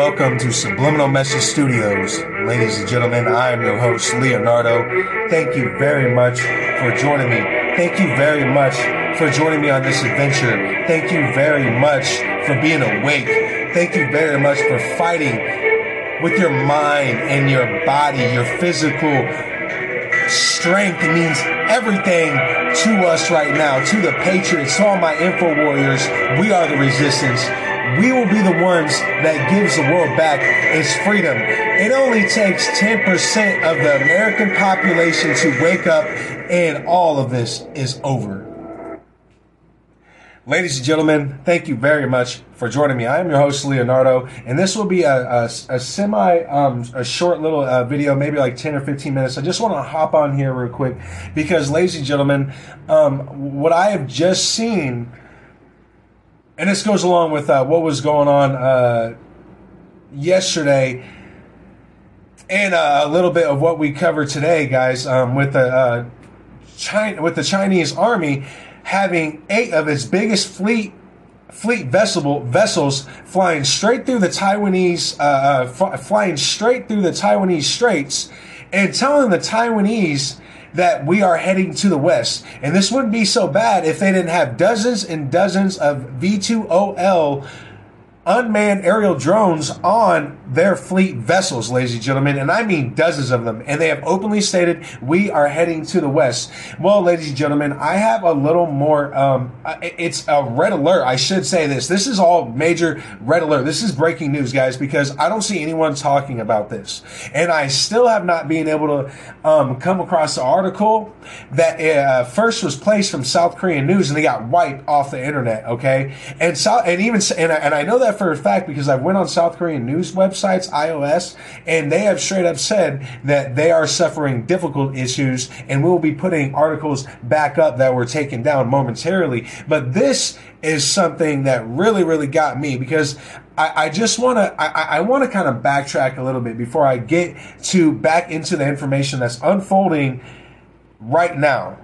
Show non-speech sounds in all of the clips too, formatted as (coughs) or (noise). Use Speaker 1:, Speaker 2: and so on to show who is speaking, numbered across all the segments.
Speaker 1: Welcome to Subliminal Message Studios. Ladies and gentlemen, I am your host, Leonardo. Thank you very much for joining me. Thank you very much for joining me on this adventure. Thank you very much for being awake. Thank you very much for fighting with your mind and your body, your physical strength It means everything to us right now, to the Patriots, to all my info warriors. We are the resistance we will be the ones that gives the world back its freedom. It only takes 10% of the American population to wake up and all of this is over. Ladies and gentlemen, thank you very much for joining me. I am your host, Leonardo, and this will be a, a, a semi, um, a short little uh, video, maybe like 10 or 15 minutes. I just want to hop on here real quick because, ladies and gentlemen, um, what I have just seen and this goes along with uh, what was going on uh, yesterday and uh, a little bit of what we covered today, guys, um, with the uh, China, with the Chinese army having eight of its biggest fleet fleet vessel vessels flying straight through the Taiwanese uh, uh, flying straight through the Taiwanese straits and telling the Taiwanese that we are heading to the west. And this wouldn't be so bad if they didn't have dozens and dozens of V2OL unmanned aerial drones on their fleet vessels, ladies and gentlemen, and I mean dozens of them. And they have openly stated we are heading to the west. Well, ladies and gentlemen, I have a little more. Um, it's a red alert. I should say this. This is all major red alert. This is breaking news, guys, because I don't see anyone talking about this, and I still have not been able to um, come across the article that uh, first was placed from South Korean news, and they got wiped off the internet. Okay, and so and even and I, and I know that for a fact because I went on South Korean news websites iOS, and they have straight up said that they are suffering difficult issues and we'll be putting articles back up that were taken down momentarily. But this is something that really, really got me because I, I just want to, I, I want to kind of backtrack a little bit before I get to back into the information that's unfolding right now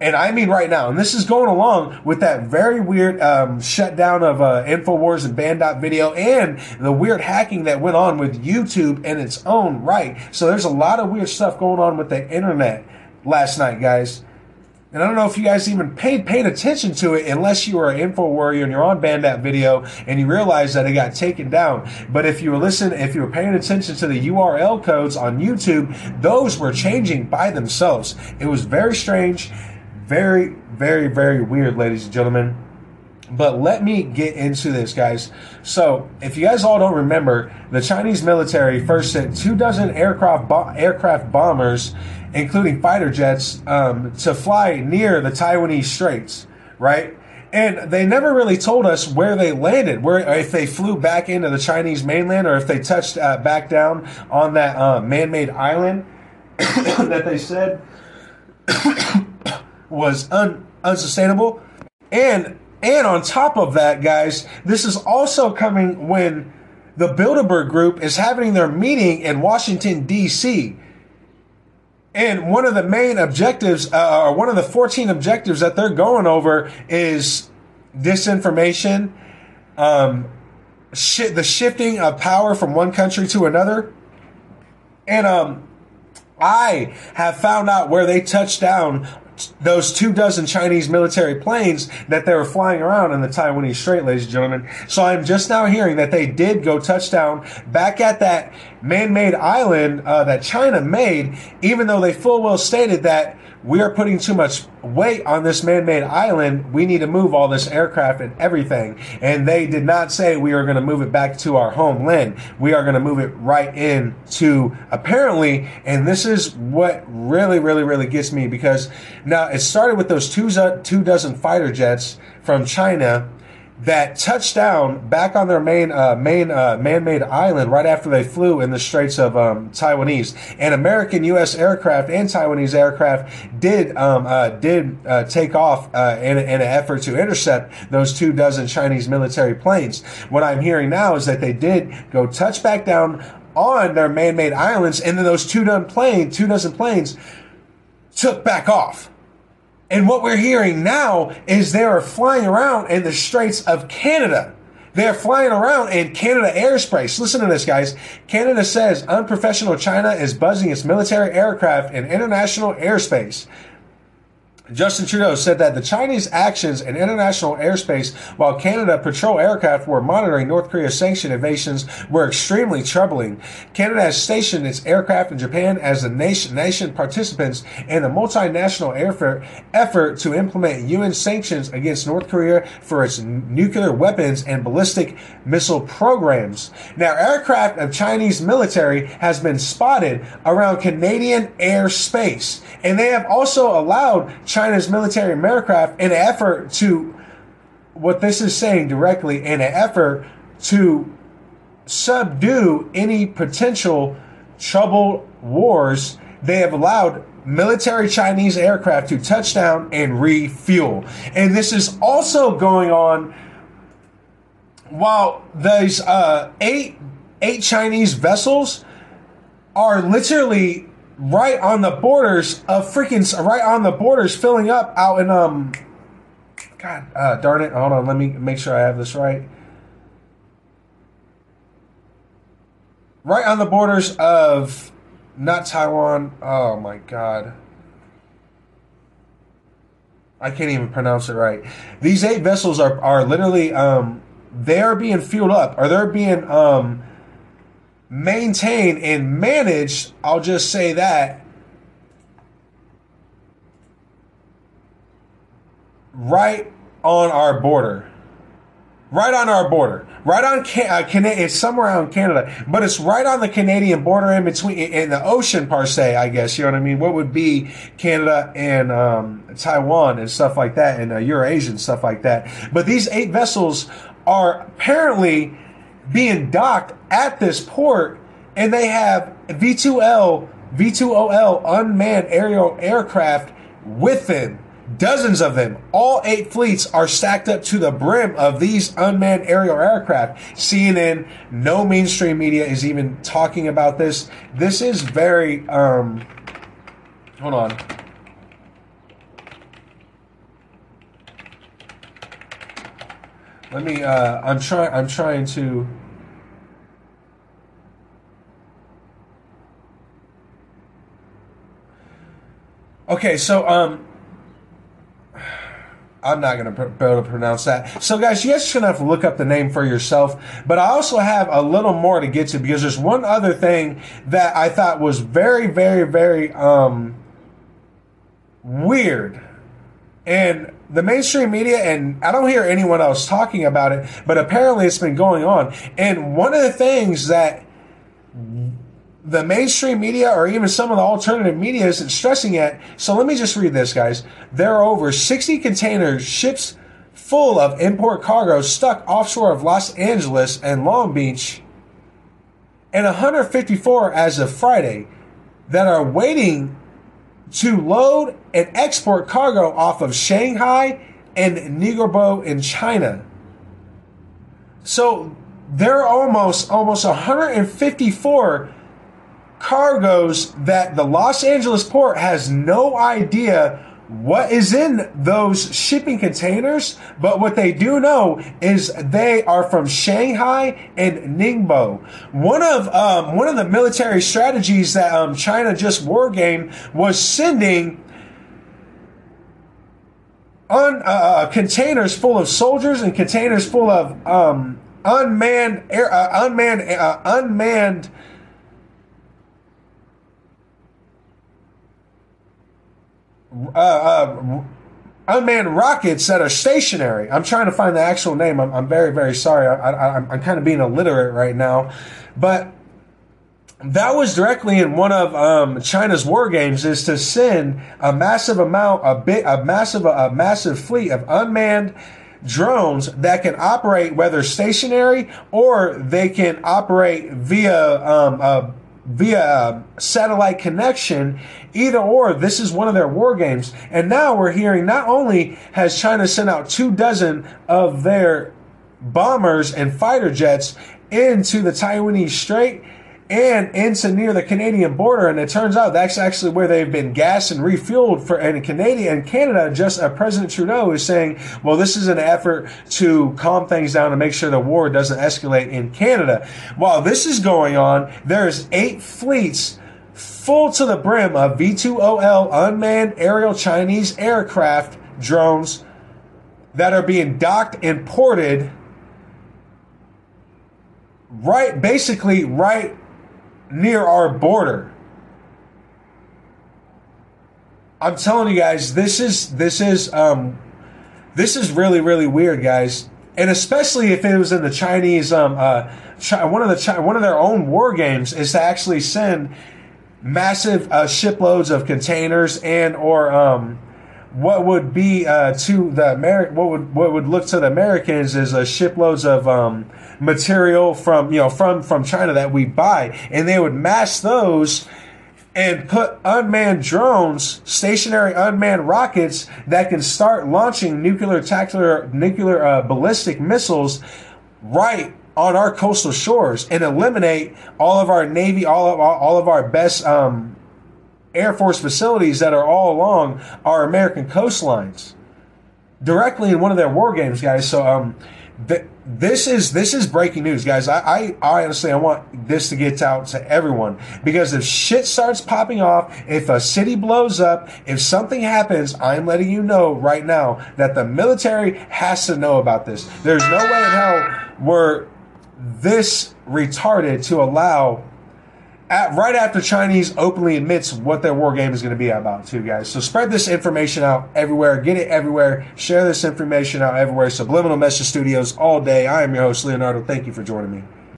Speaker 1: and I mean right now, and this is going along with that very weird um, shutdown of uh, Infowars and Banned.video and the weird hacking that went on with YouTube in its own right. So there's a lot of weird stuff going on with the internet last night, guys. And I don't know if you guys even paid paid attention to it unless you were an info warrior and you're on Banned.video and you realize that it got taken down. But if you were listening, if you were paying attention to the URL codes on YouTube, those were changing by themselves. It was very strange. Very, very, very weird, ladies and gentlemen. But let me get into this, guys. So, if you guys all don't remember, the Chinese military first sent two dozen aircraft bo- aircraft bombers, including fighter jets, um, to fly near the Taiwanese Straits, right? And they never really told us where they landed, where if they flew back into the Chinese mainland or if they touched uh, back down on that uh, man-made island (coughs) that they said was un, unsustainable. And and on top of that, guys, this is also coming when the Bilderberg Group is having their meeting in Washington D.C. And one of the main objectives, uh, or one of the 14 objectives that they're going over, is disinformation, um, sh- the shifting of power from one country to another. And um, I have found out where they touched down those two dozen Chinese military planes that they were flying around in the Taiwanese Strait, ladies and gentlemen. So I'm just now hearing that they did go touchdown back at that man-made island uh, that China made, even though they full well stated that we are putting too much weight on this man-made island. We need to move all this aircraft and everything. And they did not say we are going to move it back to our homeland. We are going to move it right in to apparently, and this is what really, really, really gets me because now it started with those two, two dozen fighter jets from China that touched down back on their main uh, main uh, man-made island right after they flew in the Straits of um, Taiwanese. And American U.S. aircraft and Taiwanese aircraft did um, uh, did uh, take off uh, in, in, an effort to intercept those two dozen Chinese military planes. What I'm hearing now is that they did go touch back down on their man-made islands, and then those two dozen plane, two dozen planes took back off. And what we're hearing now is they are flying around in the Straits of Canada. They're flying around in Canada airspace. Listen to this, guys. Canada says unprofessional China is buzzing its military aircraft in international airspace. Justin Trudeau said that the Chinese actions in international airspace while Canada patrol aircraft were monitoring North Korea's sanction evasions were extremely troubling. Canada has stationed its aircraft in Japan as the nation, nation participants in a multinational effort, effort to implement UN sanctions against North Korea for its nuclear weapons and ballistic missile programs. Now, aircraft of Chinese military has been spotted around Canadian airspace, and they have also allowed China China's military and aircraft in an effort to, what this is saying directly, in an effort to subdue any potential troubled wars, they have allowed military Chinese aircraft to touch down and refuel. And this is also going on while these uh, eight eight Chinese vessels are literally right on the borders of freaking right on the borders filling up out in um god uh, darn it. Hold on. Let me make sure i have this right. Right on the borders of not taiwan. Oh my god. I can't even pronounce it right. These eight vessels are are literally um they are being fueled up. Or they're being um maintain and manage, I'll just say that, right on our border. Right on our border. Right on Can- uh, Canada. It's somewhere around Canada, but it's right on the Canadian border in between, in the ocean per se, I guess. You know what I mean? What would be Canada and um, Taiwan and stuff like that, and uh, Eurasian stuff like that. But these eight vessels are apparently being docked at this port, and they have V2L, V2OL unmanned aerial aircraft with them. Dozens of them. All eight fleets are stacked up to the brim of these unmanned aerial aircraft. CNN, no mainstream media is even talking about this. This is very, um, hold on. Let me, uh, I'm trying, I'm trying to, Okay, so um, I'm not going to be able to pronounce that. So, guys, you guys are going to have to look up the name for yourself. But I also have a little more to get to because there's one other thing that I thought was very, very, very um, weird. And the mainstream media, and I don't hear anyone else talking about it, but apparently it's been going on. And one of the things that the mainstream media or even some of the alternative media isn't stressing yet. So let me just read this, guys. There are over 60 container ships full of import cargo stuck offshore of Los Angeles and Long Beach, and 154 as of Friday that are waiting to load and export cargo off of Shanghai and Ningbo in China. So there are almost almost 154 cargoes that the Los Angeles port has no idea what is in those shipping containers, but what they do know is they are from Shanghai and Ningbo. One of um, one of the military strategies that um, China just war game was sending on uh, uh, containers full of soldiers and containers full of um, unmanned air, uh, unmanned uh, unmanned uh, uh, unmanned rockets that are stationary. I'm trying to find the actual name. I'm, I'm very, very sorry. I, am kind of being illiterate right now. But that was directly in one of um, China's war games is to send a massive amount, a big, a massive, a massive fleet of unmanned drones that can operate whether stationary or they can operate via um, via satellite connection. Either or, this is one of their war games. And now we're hearing not only has China sent out two dozen of their bombers and fighter jets into the Taiwanese Strait, and into near the Canadian border. And it turns out that's actually where they've been gassed and refueled for. And Canada and Canada, just uh, President Trudeau is saying, well, this is an effort to calm things down and make sure the war doesn't escalate in Canada. While this is going on, there's eight fleets full to the brim of V2OL unmanned aerial Chinese aircraft drones that are being docked and ported right basically right near our border. I'm telling you guys, this is this is um this is really really weird, guys, and especially if it was in the Chinese um uh Chi- one of the Chi- one of their own war games is to actually send massive uh, shiploads of containers and or um what would be uh, to the what would what would look to the Americans is uh, shiploads of um, material from you know from from China that we buy, and they would mass those and put unmanned drones, stationary unmanned rockets that can start launching nuclear tactical nuclear uh, ballistic missiles right on our coastal shores and eliminate all of our navy, all of all of our best um, Air Force facilities that are all along our American coastlines directly in one of their war games, guys. So, um, th- this is this is breaking news, guys. I, I, I honestly I want this to get out to everyone because if shit starts popping off, if a city blows up, if something happens, I'm letting you know right now that the military has to know about this. There's no way in hell we're this retarded to allow at, right after Chinese openly admits what their war game is going to be about, too, guys. So spread this information out everywhere. Get it everywhere. Share this information out everywhere. Subliminal Message Studios all day. I am your host, Leonardo. Thank you for joining me.